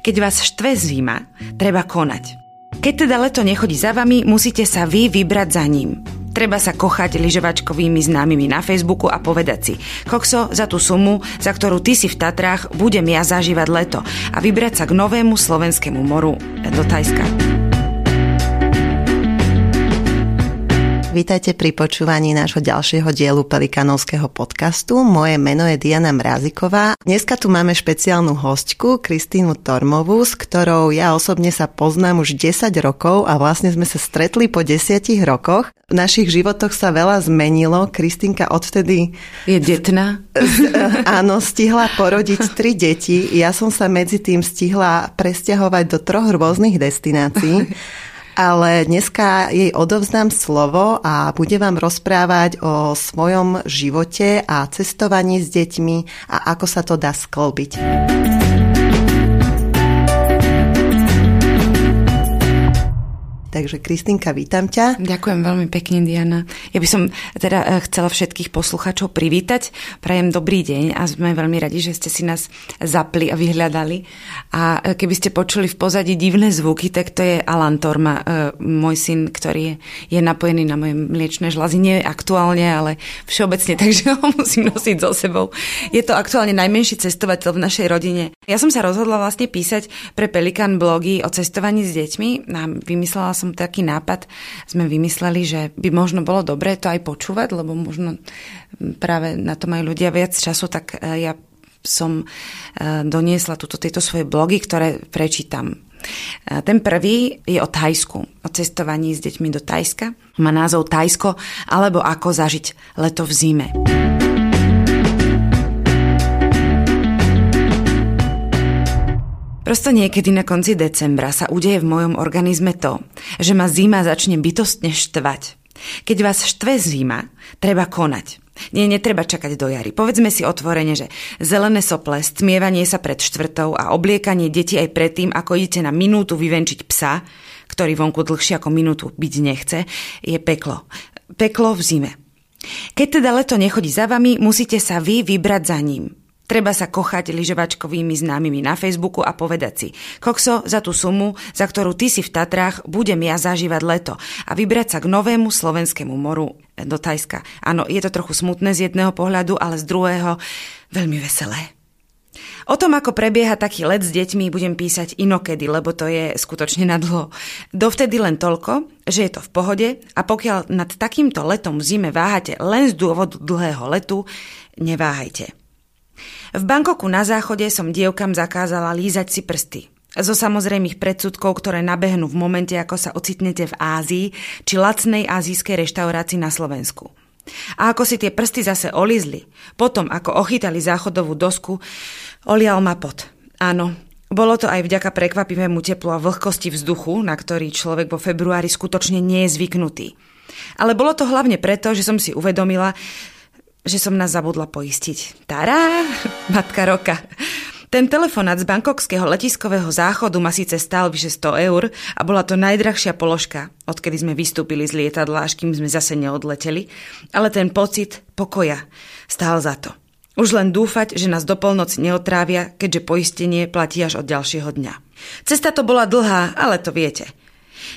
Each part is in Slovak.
Keď vás štve zima, treba konať. Keď teda leto nechodí za vami, musíte sa vy vybrať za ním. Treba sa kochať lyžovačkovými známymi na Facebooku a povedať si Kokso, za tú sumu, za ktorú ty si v Tatrách, budem ja zažívať leto a vybrať sa k novému slovenskému moru do Tajska. Vítajte pri počúvaní nášho ďalšieho dielu Pelikanovského podcastu. Moje meno je Diana Mráziková. Dneska tu máme špeciálnu hostku, Kristínu Tormovú, s ktorou ja osobne sa poznám už 10 rokov a vlastne sme sa stretli po 10 rokoch. V našich životoch sa veľa zmenilo. Kristínka odvtedy... Je detná? Áno, stihla porodiť tri deti. Ja som sa medzi tým stihla presťahovať do troch rôznych destinácií ale dneska jej odovzdám slovo a bude vám rozprávať o svojom živote a cestovaní s deťmi a ako sa to dá sklbiť. Takže Kristinka, vítam ťa. Ďakujem veľmi pekne, Diana. Ja by som teda eh, chcela všetkých posluchačov privítať. Prajem dobrý deň a sme veľmi radi, že ste si nás zapli a vyhľadali. A eh, keby ste počuli v pozadí divné zvuky, tak to je Alan Torma, eh, môj syn, ktorý je napojený na moje mliečne žlazy. Nie aktuálne, ale všeobecne, takže ho musím nosiť so sebou. Je to aktuálne najmenší cestovateľ v našej rodine. Ja som sa rozhodla vlastne písať pre Pelikan blogy o cestovaní s deťmi a vymyslela som taký nápad, sme vymysleli, že by možno bolo dobré to aj počúvať, lebo možno práve na to majú ľudia viac času, tak e, ja som e, doniesla tuto, tieto svoje blogy, ktoré prečítam. E, ten prvý je o Tajsku, o cestovaní s deťmi do Tajska. Má názov Tajsko, alebo ako zažiť leto v zime. Prosto niekedy na konci decembra sa udeje v mojom organizme to, že ma zima začne bytostne štvať. Keď vás štve zima, treba konať. Nie, netreba čakať do jary. Povedzme si otvorene, že zelené sople, stmievanie sa pred štvrtou a obliekanie detí aj predtým, ako idete na minútu vyvenčiť psa, ktorý vonku dlhšie ako minútu byť nechce, je peklo. Peklo v zime. Keď teda leto nechodí za vami, musíte sa vy vybrať za ním. Treba sa kochať lyžovačkovými známymi na Facebooku a povedať si, kokso, za tú sumu, za ktorú ty si v Tatrách, budem ja zažívať leto a vybrať sa k novému slovenskému moru do Tajska. Áno, je to trochu smutné z jedného pohľadu, ale z druhého veľmi veselé. O tom, ako prebieha taký let s deťmi, budem písať inokedy, lebo to je skutočne na dlho. Dovtedy len toľko, že je to v pohode a pokiaľ nad takýmto letom v zime váhate len z dôvodu dlhého letu, neváhajte. V Bankoku na záchode som dievkam zakázala lízať si prsty. Zo samozrejmých predsudkov, ktoré nabehnú v momente, ako sa ocitnete v Ázii či lacnej azijskej reštaurácii na Slovensku. A ako si tie prsty zase olizli, potom ako ochytali záchodovú dosku, olial ma pot. Áno, bolo to aj vďaka prekvapivému teplu a vlhkosti vzduchu, na ktorý človek vo februári skutočne nie je zvyknutý. Ale bolo to hlavne preto, že som si uvedomila, že som nás zabudla poistiť. Tará, matka roka. Ten telefonát z bankokského letiskového záchodu ma síce stál vyše 100 eur a bola to najdrahšia položka, odkedy sme vystúpili z lietadla, až kým sme zase neodleteli, ale ten pocit pokoja stál za to. Už len dúfať, že nás do polnoci neotrávia, keďže poistenie platí až od ďalšieho dňa. Cesta to bola dlhá, ale to viete.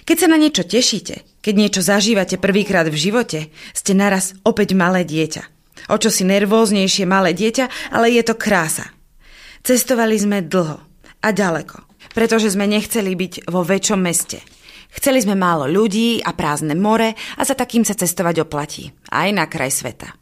Keď sa na niečo tešíte, keď niečo zažívate prvýkrát v živote, ste naraz opäť malé dieťa. O čo si nervóznejšie malé dieťa, ale je to krása. Cestovali sme dlho a ďaleko, pretože sme nechceli byť vo väčšom meste. Chceli sme málo ľudí a prázdne more a za takým sa cestovať oplatí. Aj na kraj sveta.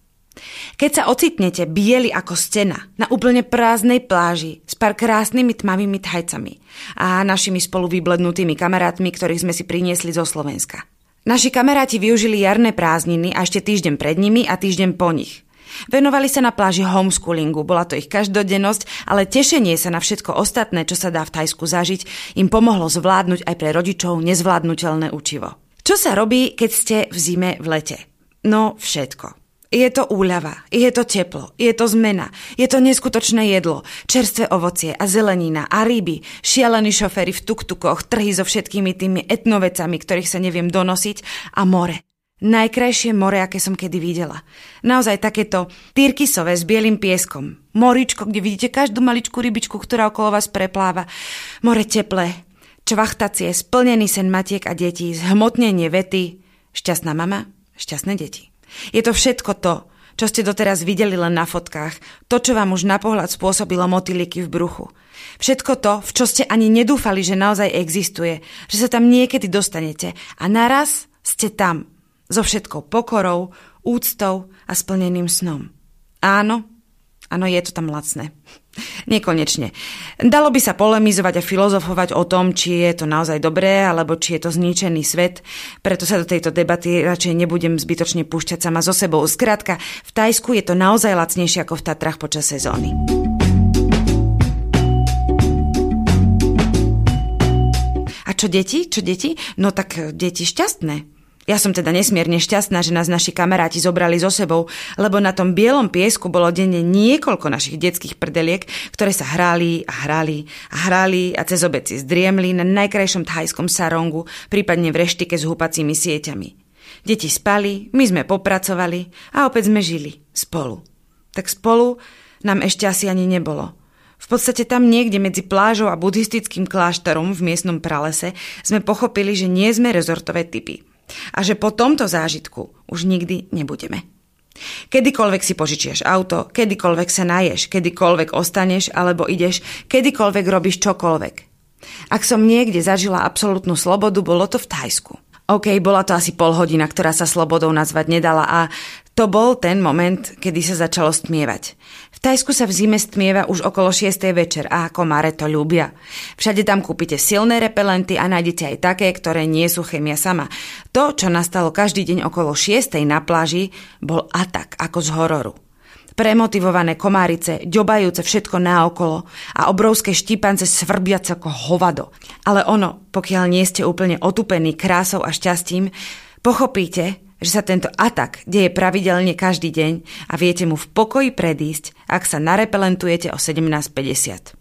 Keď sa ocitnete bieli ako stena na úplne prázdnej pláži s pár krásnymi tmavými thajcami a našimi spolu vyblednutými kamarátmi, ktorých sme si priniesli zo Slovenska. Naši kamaráti využili jarné prázdniny a ešte týždeň pred nimi a týždeň po nich. Venovali sa na pláži homeschoolingu, bola to ich každodennosť, ale tešenie sa na všetko ostatné, čo sa dá v Tajsku zažiť, im pomohlo zvládnuť aj pre rodičov nezvládnutelné učivo. Čo sa robí, keď ste v zime v lete? No, všetko. Je to úľava, je to teplo, je to zmena, je to neskutočné jedlo, čerstvé ovocie a zelenina a ryby, šialení šoféry v tuktukoch, trhy so všetkými tými etnovecami, ktorých sa neviem donosiť a more. Najkrajšie more, aké som kedy videla. Naozaj takéto tyrkysové s bielým pieskom. Moričko, kde vidíte každú maličkú rybičku, ktorá okolo vás prepláva. More teplé, čvachtacie, splnený sen matiek a detí, zhmotnenie vety. Šťastná mama, šťastné deti. Je to všetko to, čo ste doteraz videli len na fotkách, to, čo vám už na pohľad spôsobilo motýliky v bruchu. Všetko to, v čo ste ani nedúfali, že naozaj existuje, že sa tam niekedy dostanete a naraz ste tam, so všetkou pokorou, úctou a splneným snom. Áno, áno, je to tam lacné. Nekonečne. Dalo by sa polemizovať a filozofovať o tom, či je to naozaj dobré, alebo či je to zničený svet, preto sa do tejto debaty radšej nebudem zbytočne púšťať sama so sebou. Skrátka, v Tajsku je to naozaj lacnejšie ako v Tatrach počas sezóny. A čo deti? Čo deti? No tak deti šťastné. Ja som teda nesmierne šťastná, že nás naši kamaráti zobrali so sebou, lebo na tom bielom piesku bolo denne niekoľko našich detských prdeliek, ktoré sa hrali a hrali a hrali a cez obeci zdriemli na najkrajšom thajskom sarongu, prípadne v reštike s húpacími sieťami. Deti spali, my sme popracovali a opäť sme žili spolu. Tak spolu nám ešte asi ani nebolo. V podstate tam niekde medzi plážou a buddhistickým kláštorom v miestnom pralese sme pochopili, že nie sme rezortové typy a že po tomto zážitku už nikdy nebudeme. Kedykoľvek si požičieš auto, kedykoľvek sa naješ, kedykoľvek ostaneš alebo ideš, kedykoľvek robíš čokoľvek. Ak som niekde zažila absolútnu slobodu, bolo to v Thajsku. OK, bola to asi pol hodina, ktorá sa slobodou nazvať nedala a to bol ten moment, kedy sa začalo stmievať. V Tajsku sa v zime stmieva už okolo 6. večer a komáre to ľúbia. Všade tam kúpite silné repelenty a nájdete aj také, ktoré nie sú chemia sama. To, čo nastalo každý deň okolo 6. na pláži, bol atak ako z hororu premotivované komárice, ďobajúce všetko naokolo a obrovské štípance svrbiace ako hovado. Ale ono, pokiaľ nie ste úplne otupení krásou a šťastím, pochopíte, že sa tento atak deje pravidelne každý deň a viete mu v pokoji predísť, ak sa narepelentujete o 17.50.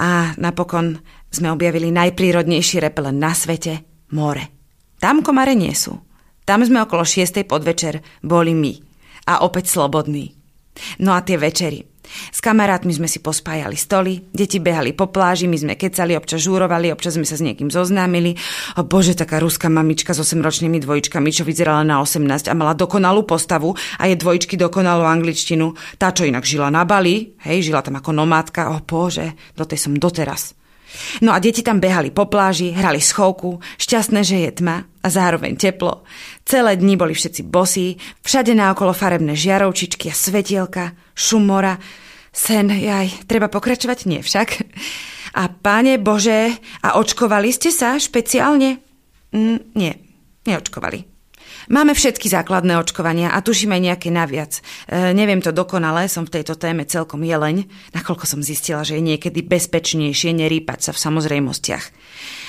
A napokon sme objavili najprírodnejší repelent na svete – more. Tam komare nie sú. Tam sme okolo 6. podvečer boli my. A opäť slobodní. No a tie večery. S kamarátmi sme si pospájali stoly, deti behali po pláži, my sme kecali, občas žúrovali, občas sme sa s niekým zoznámili. O bože, taká ruská mamička s 8-ročnými dvojčkami, čo vyzerala na 18 a mala dokonalú postavu a je dvojčky dokonalú angličtinu. Tá, čo inak žila na Bali, hej, žila tam ako nomádka, o bože, do tej som doteraz. No a deti tam behali po pláži, hrali schovku, šťastné, že je tma a zároveň teplo. Celé dni boli všetci bosí, všade naokolo farebné žiarovčičky a svetielka, šum mora. Sen, jaj, treba pokračovať? Nie však. A páne Bože, a očkovali ste sa špeciálne? Mm, nie, neočkovali. Máme všetky základné očkovania a tuším aj nejaké naviac. E, neviem to dokonale, som v tejto téme celkom jeleň, nakoľko som zistila, že je niekedy bezpečnejšie nerýpať sa v samozrejmostiach.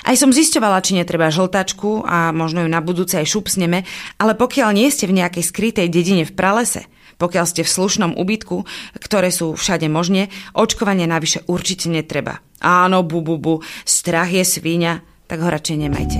Aj som zisťovala, či netreba žltačku a možno ju na budúce aj šupsneme, ale pokiaľ nie ste v nejakej skrytej dedine v pralese, pokiaľ ste v slušnom ubytku, ktoré sú všade možne, očkovanie navyše určite netreba. Áno, bu, bu, bu, strach je svíňa, tak ho radšej nemajte.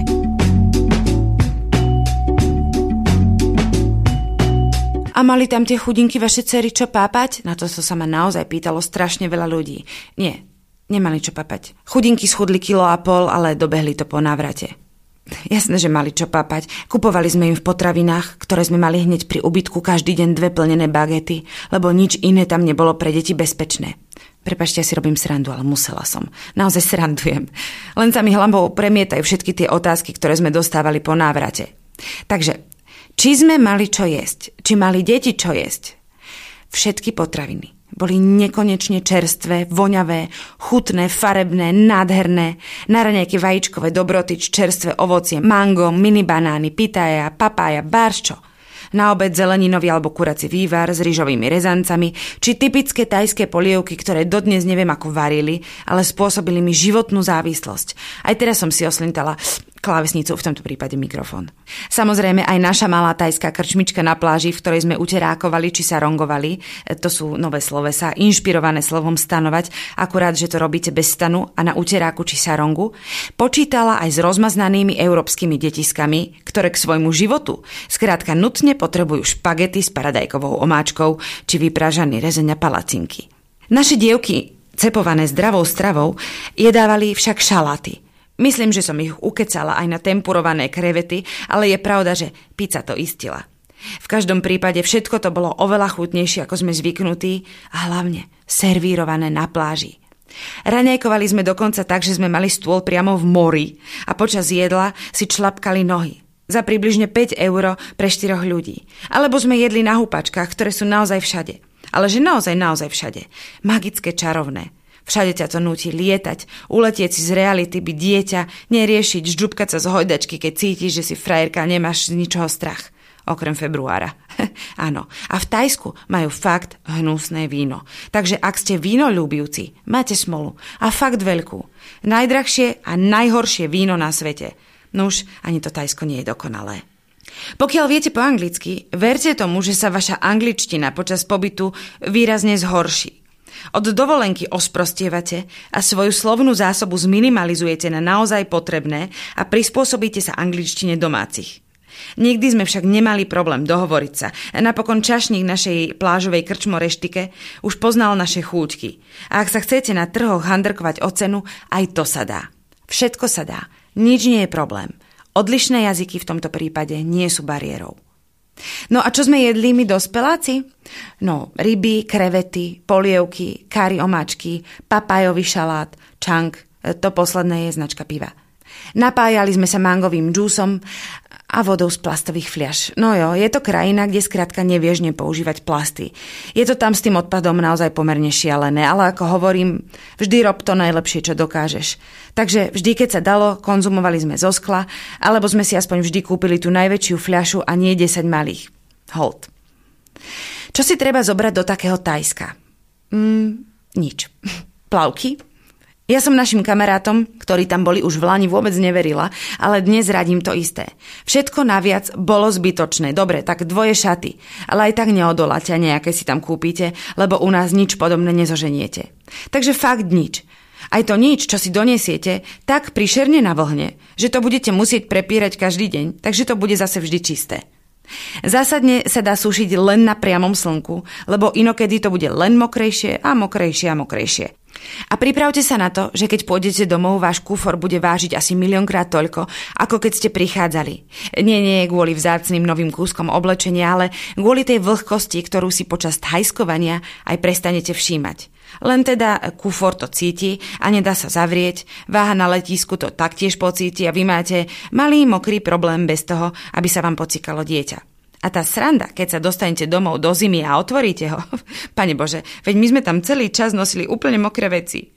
A mali tam tie chudinky vaše cery čo pápať? Na to sa ma naozaj pýtalo strašne veľa ľudí. Nie, nemali čo pápať. Chudinky schudli kilo a pol, ale dobehli to po návrate. Jasné, že mali čo pápať. Kupovali sme im v potravinách, ktoré sme mali hneď pri ubytku každý deň dve plnené bagety, lebo nič iné tam nebolo pre deti bezpečné. Prepašte, ja si robím srandu, ale musela som. Naozaj srandujem. Len sa mi hlavou premietajú všetky tie otázky, ktoré sme dostávali po návrate. Takže či sme mali čo jesť, či mali deti čo jesť. Všetky potraviny boli nekonečne čerstvé, voňavé, chutné, farebné, nádherné. Na raňajky vajíčkové dobrotyč, čerstvé ovocie, mango, mini banány, pitaja, papája, barščo. Na obed zeleninový alebo kurací vývar s rýžovými rezancami, či typické tajské polievky, ktoré dodnes neviem ako varili, ale spôsobili mi životnú závislosť. Aj teraz som si oslintala klávesnicu, v tomto prípade mikrofón. Samozrejme aj naša malá tajská krčmička na pláži, v ktorej sme uterákovali či sa rongovali, to sú nové slovesa, inšpirované slovom stanovať, akurát, že to robíte bez stanu a na uteráku či sarongu, počítala aj s rozmaznanými európskymi detiskami, ktoré k svojmu životu skrátka nutne potrebujú špagety s paradajkovou omáčkou či vypražaný rezeň a palacinky. Naše dievky, cepované zdravou stravou, jedávali však šalaty – Myslím, že som ich ukecala aj na tempurované krevety, ale je pravda, že pizza to istila. V každom prípade všetko to bolo oveľa chutnejšie, ako sme zvyknutí a hlavne servírované na pláži. Raňajkovali sme dokonca tak, že sme mali stôl priamo v mori a počas jedla si člapkali nohy. Za približne 5 eur pre 4 ľudí. Alebo sme jedli na húpačkách, ktoré sú naozaj všade. Ale že naozaj, naozaj všade. Magické, čarovné. Všade ťa to nutí lietať, uletieť si z reality, byť dieťa, neriešiť, ždžubkať sa z hojdačky, keď cítiš, že si frajerka nemáš z ničoho strach. Okrem februára. Áno. A v Tajsku majú fakt hnusné víno. Takže ak ste víno ľúbivci, máte smolu. A fakt veľkú. Najdrahšie a najhoršie víno na svete. Nuž, ani to Tajsko nie je dokonalé. Pokiaľ viete po anglicky, verte tomu, že sa vaša angličtina počas pobytu výrazne zhorší. Od dovolenky osprostievate a svoju slovnú zásobu zminimalizujete na naozaj potrebné a prispôsobíte sa angličtine domácich. Nikdy sme však nemali problém dohovoriť sa. Napokon čašník našej plážovej krčmoreštike už poznal naše chúťky. A ak sa chcete na trhoch handrkovať o cenu, aj to sa dá. Všetko sa dá. Nič nie je problém. Odlišné jazyky v tomto prípade nie sú bariérou. No a čo sme jedli my dospeláci? No, ryby, krevety, polievky, kari omáčky, papajový šalát, čank, to posledné je značka piva. Napájali sme sa mangovým džúsom a vodou z plastových fliaž. No jo, je to krajina, kde skrátka nevieš nepoužívať plasty. Je to tam s tým odpadom naozaj pomerne šialené, ale ako hovorím, vždy rob to najlepšie, čo dokážeš. Takže vždy, keď sa dalo, konzumovali sme zo skla, alebo sme si aspoň vždy kúpili tú najväčšiu fľašu a nie 10 malých. Hold. Čo si treba zobrať do takého Tajska? Mm, nič. Plavky, ja som našim kamarátom, ktorí tam boli už v Lani, vôbec neverila, ale dnes radím to isté. Všetko naviac bolo zbytočné. Dobre, tak dvoje šaty, ale aj tak neodoláte a nejaké si tam kúpite, lebo u nás nič podobné nezoženiete. Takže fakt nič. Aj to nič, čo si donesiete, tak prišerne na vlhne, že to budete musieť prepírať každý deň, takže to bude zase vždy čisté. Zásadne sa dá sušiť len na priamom slnku, lebo inokedy to bude len mokrejšie a mokrejšie a mokrejšie. A pripravte sa na to, že keď pôjdete domov, váš kufor bude vážiť asi miliónkrát toľko, ako keď ste prichádzali. Nie, nie kvôli vzácným novým kúskom oblečenia, ale kvôli tej vlhkosti, ktorú si počas thajskovania aj prestanete všímať. Len teda kufor to cíti a nedá sa zavrieť, váha na letisku to taktiež pocíti a vy máte malý mokrý problém bez toho, aby sa vám pocikalo dieťa. A tá sranda, keď sa dostanete domov do zimy a otvoríte ho, pane Bože, veď my sme tam celý čas nosili úplne mokré veci.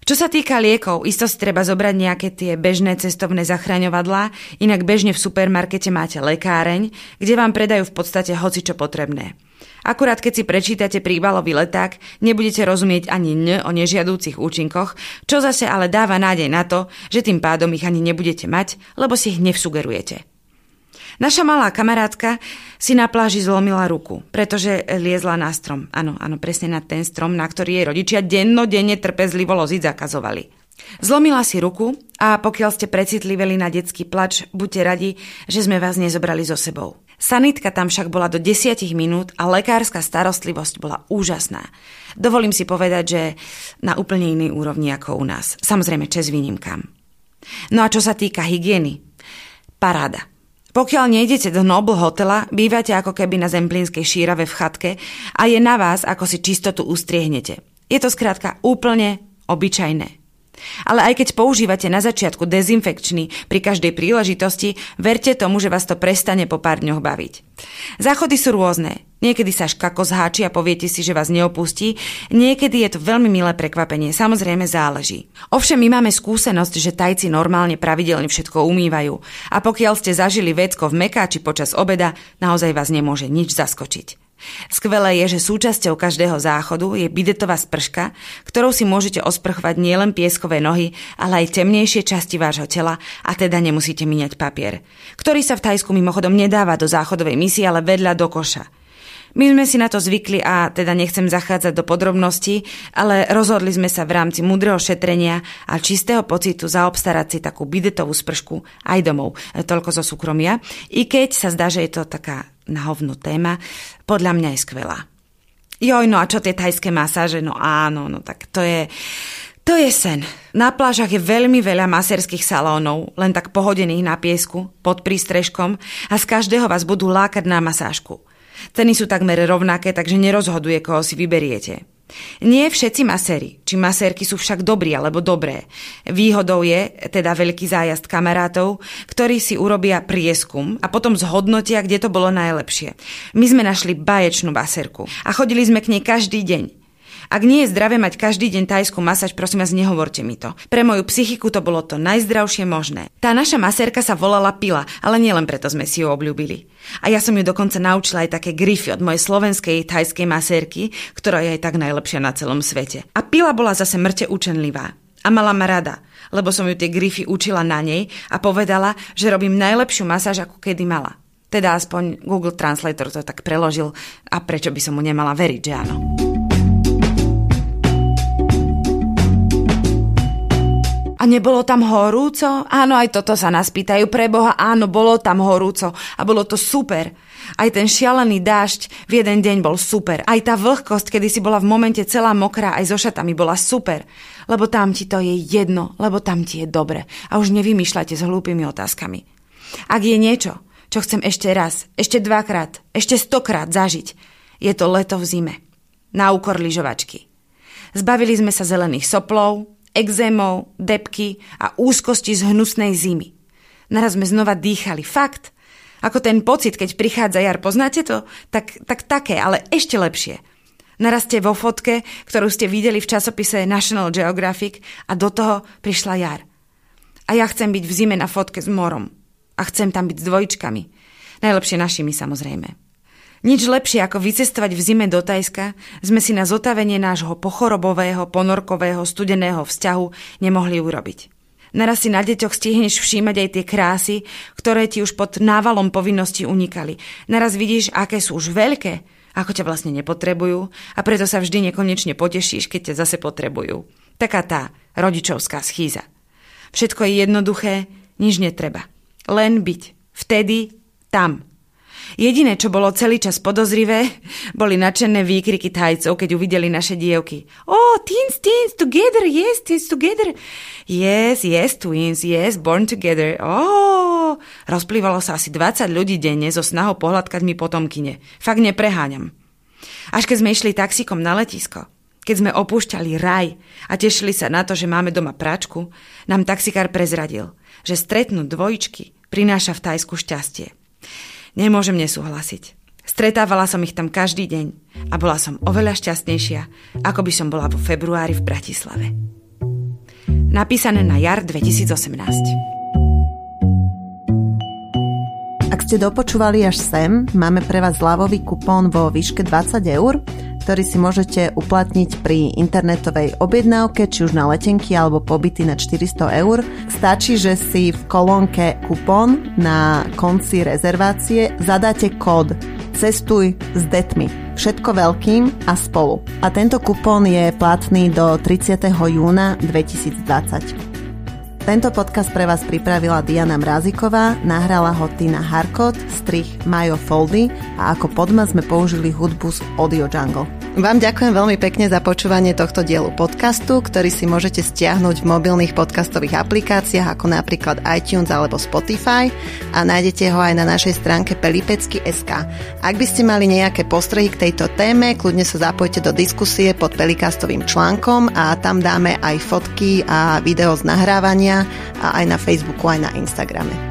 Čo sa týka liekov, isto si treba zobrať nejaké tie bežné cestovné zachraňovadlá, inak bežne v supermarkete máte lekáreň, kde vám predajú v podstate hoci čo potrebné. Akurát keď si prečítate príbalový leták, nebudete rozumieť ani n o nežiadúcich účinkoch, čo zase ale dáva nádej na to, že tým pádom ich ani nebudete mať, lebo si ich nevsugerujete. Naša malá kamarátka si na pláži zlomila ruku, pretože liezla na strom. Áno, áno, presne na ten strom, na ktorý jej rodičia dennodenne trpezlivo loziť zakazovali. Zlomila si ruku a pokiaľ ste precitliveli na detský plač, buďte radi, že sme vás nezobrali so sebou. Sanitka tam však bola do 10 minút a lekárska starostlivosť bola úžasná. Dovolím si povedať, že na úplne inej úrovni ako u nás. Samozrejme, čes výnimkám. No a čo sa týka hygieny, paráda. Pokiaľ nejdete do Noble hotela, bývate ako keby na zemplínskej šírave v chatke a je na vás, ako si čistotu ustriehnete. Je to skrátka úplne obyčajné. Ale aj keď používate na začiatku dezinfekčný pri každej príležitosti, verte tomu, že vás to prestane po pár dňoch baviť. Záchody sú rôzne. Niekedy sa škako zháči a poviete si, že vás neopustí, niekedy je to veľmi milé prekvapenie, samozrejme záleží. Ovšem my máme skúsenosť, že tajci normálne pravidelne všetko umývajú a pokiaľ ste zažili vecko v mekáči počas obeda, naozaj vás nemôže nič zaskočiť. Skvelé je, že súčasťou každého záchodu je bidetová sprška, ktorou si môžete osprchovať nielen pieskové nohy, ale aj temnejšie časti vášho tela a teda nemusíte míňať papier, ktorý sa v Tajsku mimochodom nedáva do záchodovej misie, ale vedľa do koša. My sme si na to zvykli a teda nechcem zachádzať do podrobností, ale rozhodli sme sa v rámci múdreho šetrenia a čistého pocitu zaobstarať si takú bidetovú spršku aj domov. Toľko zo súkromia. I keď sa zdá, že je to taká nahovnú téma, podľa mňa je skvelá. Joj, no a čo tie tajské masáže? No áno, no tak to je... To je sen. Na plážach je veľmi veľa maserských salónov, len tak pohodených na piesku, pod prístrežkom a z každého vás budú lákať na masážku. Ceny sú takmer rovnaké, takže nerozhoduje, koho si vyberiete. Nie všetci maséri, či masérky sú však dobrí alebo dobré. Výhodou je teda veľký zájazd kamarátov, ktorí si urobia prieskum a potom zhodnotia, kde to bolo najlepšie. My sme našli baječnú masérku a chodili sme k nej každý deň. Ak nie je zdravé mať každý deň tajskú masáž, prosím vás, nehovorte mi to. Pre moju psychiku to bolo to najzdravšie možné. Tá naša masérka sa volala Pila, ale nielen preto sme si ju obľúbili. A ja som ju dokonca naučila aj také grify od mojej slovenskej tajskej masérky, ktorá je aj tak najlepšia na celom svete. A Pila bola zase mŕte učenlivá. A mala ma rada, lebo som ju tie grify učila na nej a povedala, že robím najlepšiu masáž, ako kedy mala. Teda aspoň Google Translator to tak preložil a prečo by som mu nemala veriť, že áno. A nebolo tam horúco? Áno, aj toto sa nás pýtajú. Preboha, áno, bolo tam horúco. A bolo to super. Aj ten šialený dážď v jeden deň bol super. Aj tá vlhkosť, kedy si bola v momente celá mokrá, aj so šatami, bola super. Lebo tam ti to je jedno, lebo tam ti je dobre. A už nevymýšľate s hlúpými otázkami. Ak je niečo, čo chcem ešte raz, ešte dvakrát, ešte stokrát zažiť, je to leto v zime. Na úkor lyžovačky. Zbavili sme sa zelených soplov, exémov, depky a úzkosti z hnusnej zimy. Naraz sme znova dýchali. Fakt. Ako ten pocit, keď prichádza jar, poznáte to? Tak, tak také, ale ešte lepšie. Naraz ste vo fotke, ktorú ste videli v časopise National Geographic a do toho prišla jar. A ja chcem byť v zime na fotke s morom. A chcem tam byť s dvojčkami. Najlepšie našimi samozrejme. Nič lepšie ako vycestovať v zime do Tajska sme si na zotavenie nášho pochorobového, ponorkového, studeného vzťahu nemohli urobiť. Naraz si na deťoch stihneš všímať aj tie krásy, ktoré ti už pod návalom povinnosti unikali. Naraz vidíš, aké sú už veľké, ako ťa vlastne nepotrebujú a preto sa vždy nekonečne potešíš, keď ťa zase potrebujú. Taká tá rodičovská schýza. Všetko je jednoduché, nič netreba. Len byť. Vtedy, tam. Jediné, čo bolo celý čas podozrivé, boli nadšené výkriky tajcov, keď uvideli naše dievky. Oh, teens, teens, together, yes, teens, together. Yes, yes, twins, yes, born together. Oh, rozplývalo sa asi 20 ľudí denne so snahou pohľadkať mi potomkyne. Fakt nepreháňam. Až keď sme išli taxikom na letisko, keď sme opúšťali raj a tešili sa na to, že máme doma práčku, nám taxikár prezradil, že stretnúť dvojičky prináša v Tajsku šťastie. Nemôžem nesúhlasiť. Stretávala som ich tam každý deň a bola som oveľa šťastnejšia, ako by som bola vo februári v Bratislave. Napísané na jar 2018. Ak ste dopočúvali až sem, máme pre vás zľavový kupón vo výške 20 eur, ktorý si môžete uplatniť pri internetovej objednávke, či už na letenky alebo pobyty na 400 eur. Stačí, že si v kolónke kupón na konci rezervácie zadáte kód Cestuj s detmi. Všetko veľkým a spolu. A tento kupón je platný do 30. júna 2020. Tento podcast pre vás pripravila Diana Mráziková, nahrala ho Tina Harkot, strich Majo Foldy a ako podma sme použili hudbu z Audio Jungle. Vám ďakujem veľmi pekne za počúvanie tohto dielu podcastu, ktorý si môžete stiahnuť v mobilných podcastových aplikáciách ako napríklad iTunes alebo Spotify a nájdete ho aj na našej stránke pelipecky.sk. Ak by ste mali nejaké postrehy k tejto téme, kľudne sa zapojte do diskusie pod pelikastovým článkom a tam dáme aj fotky a video z nahrávania a aj na Facebooku, aj na Instagrame.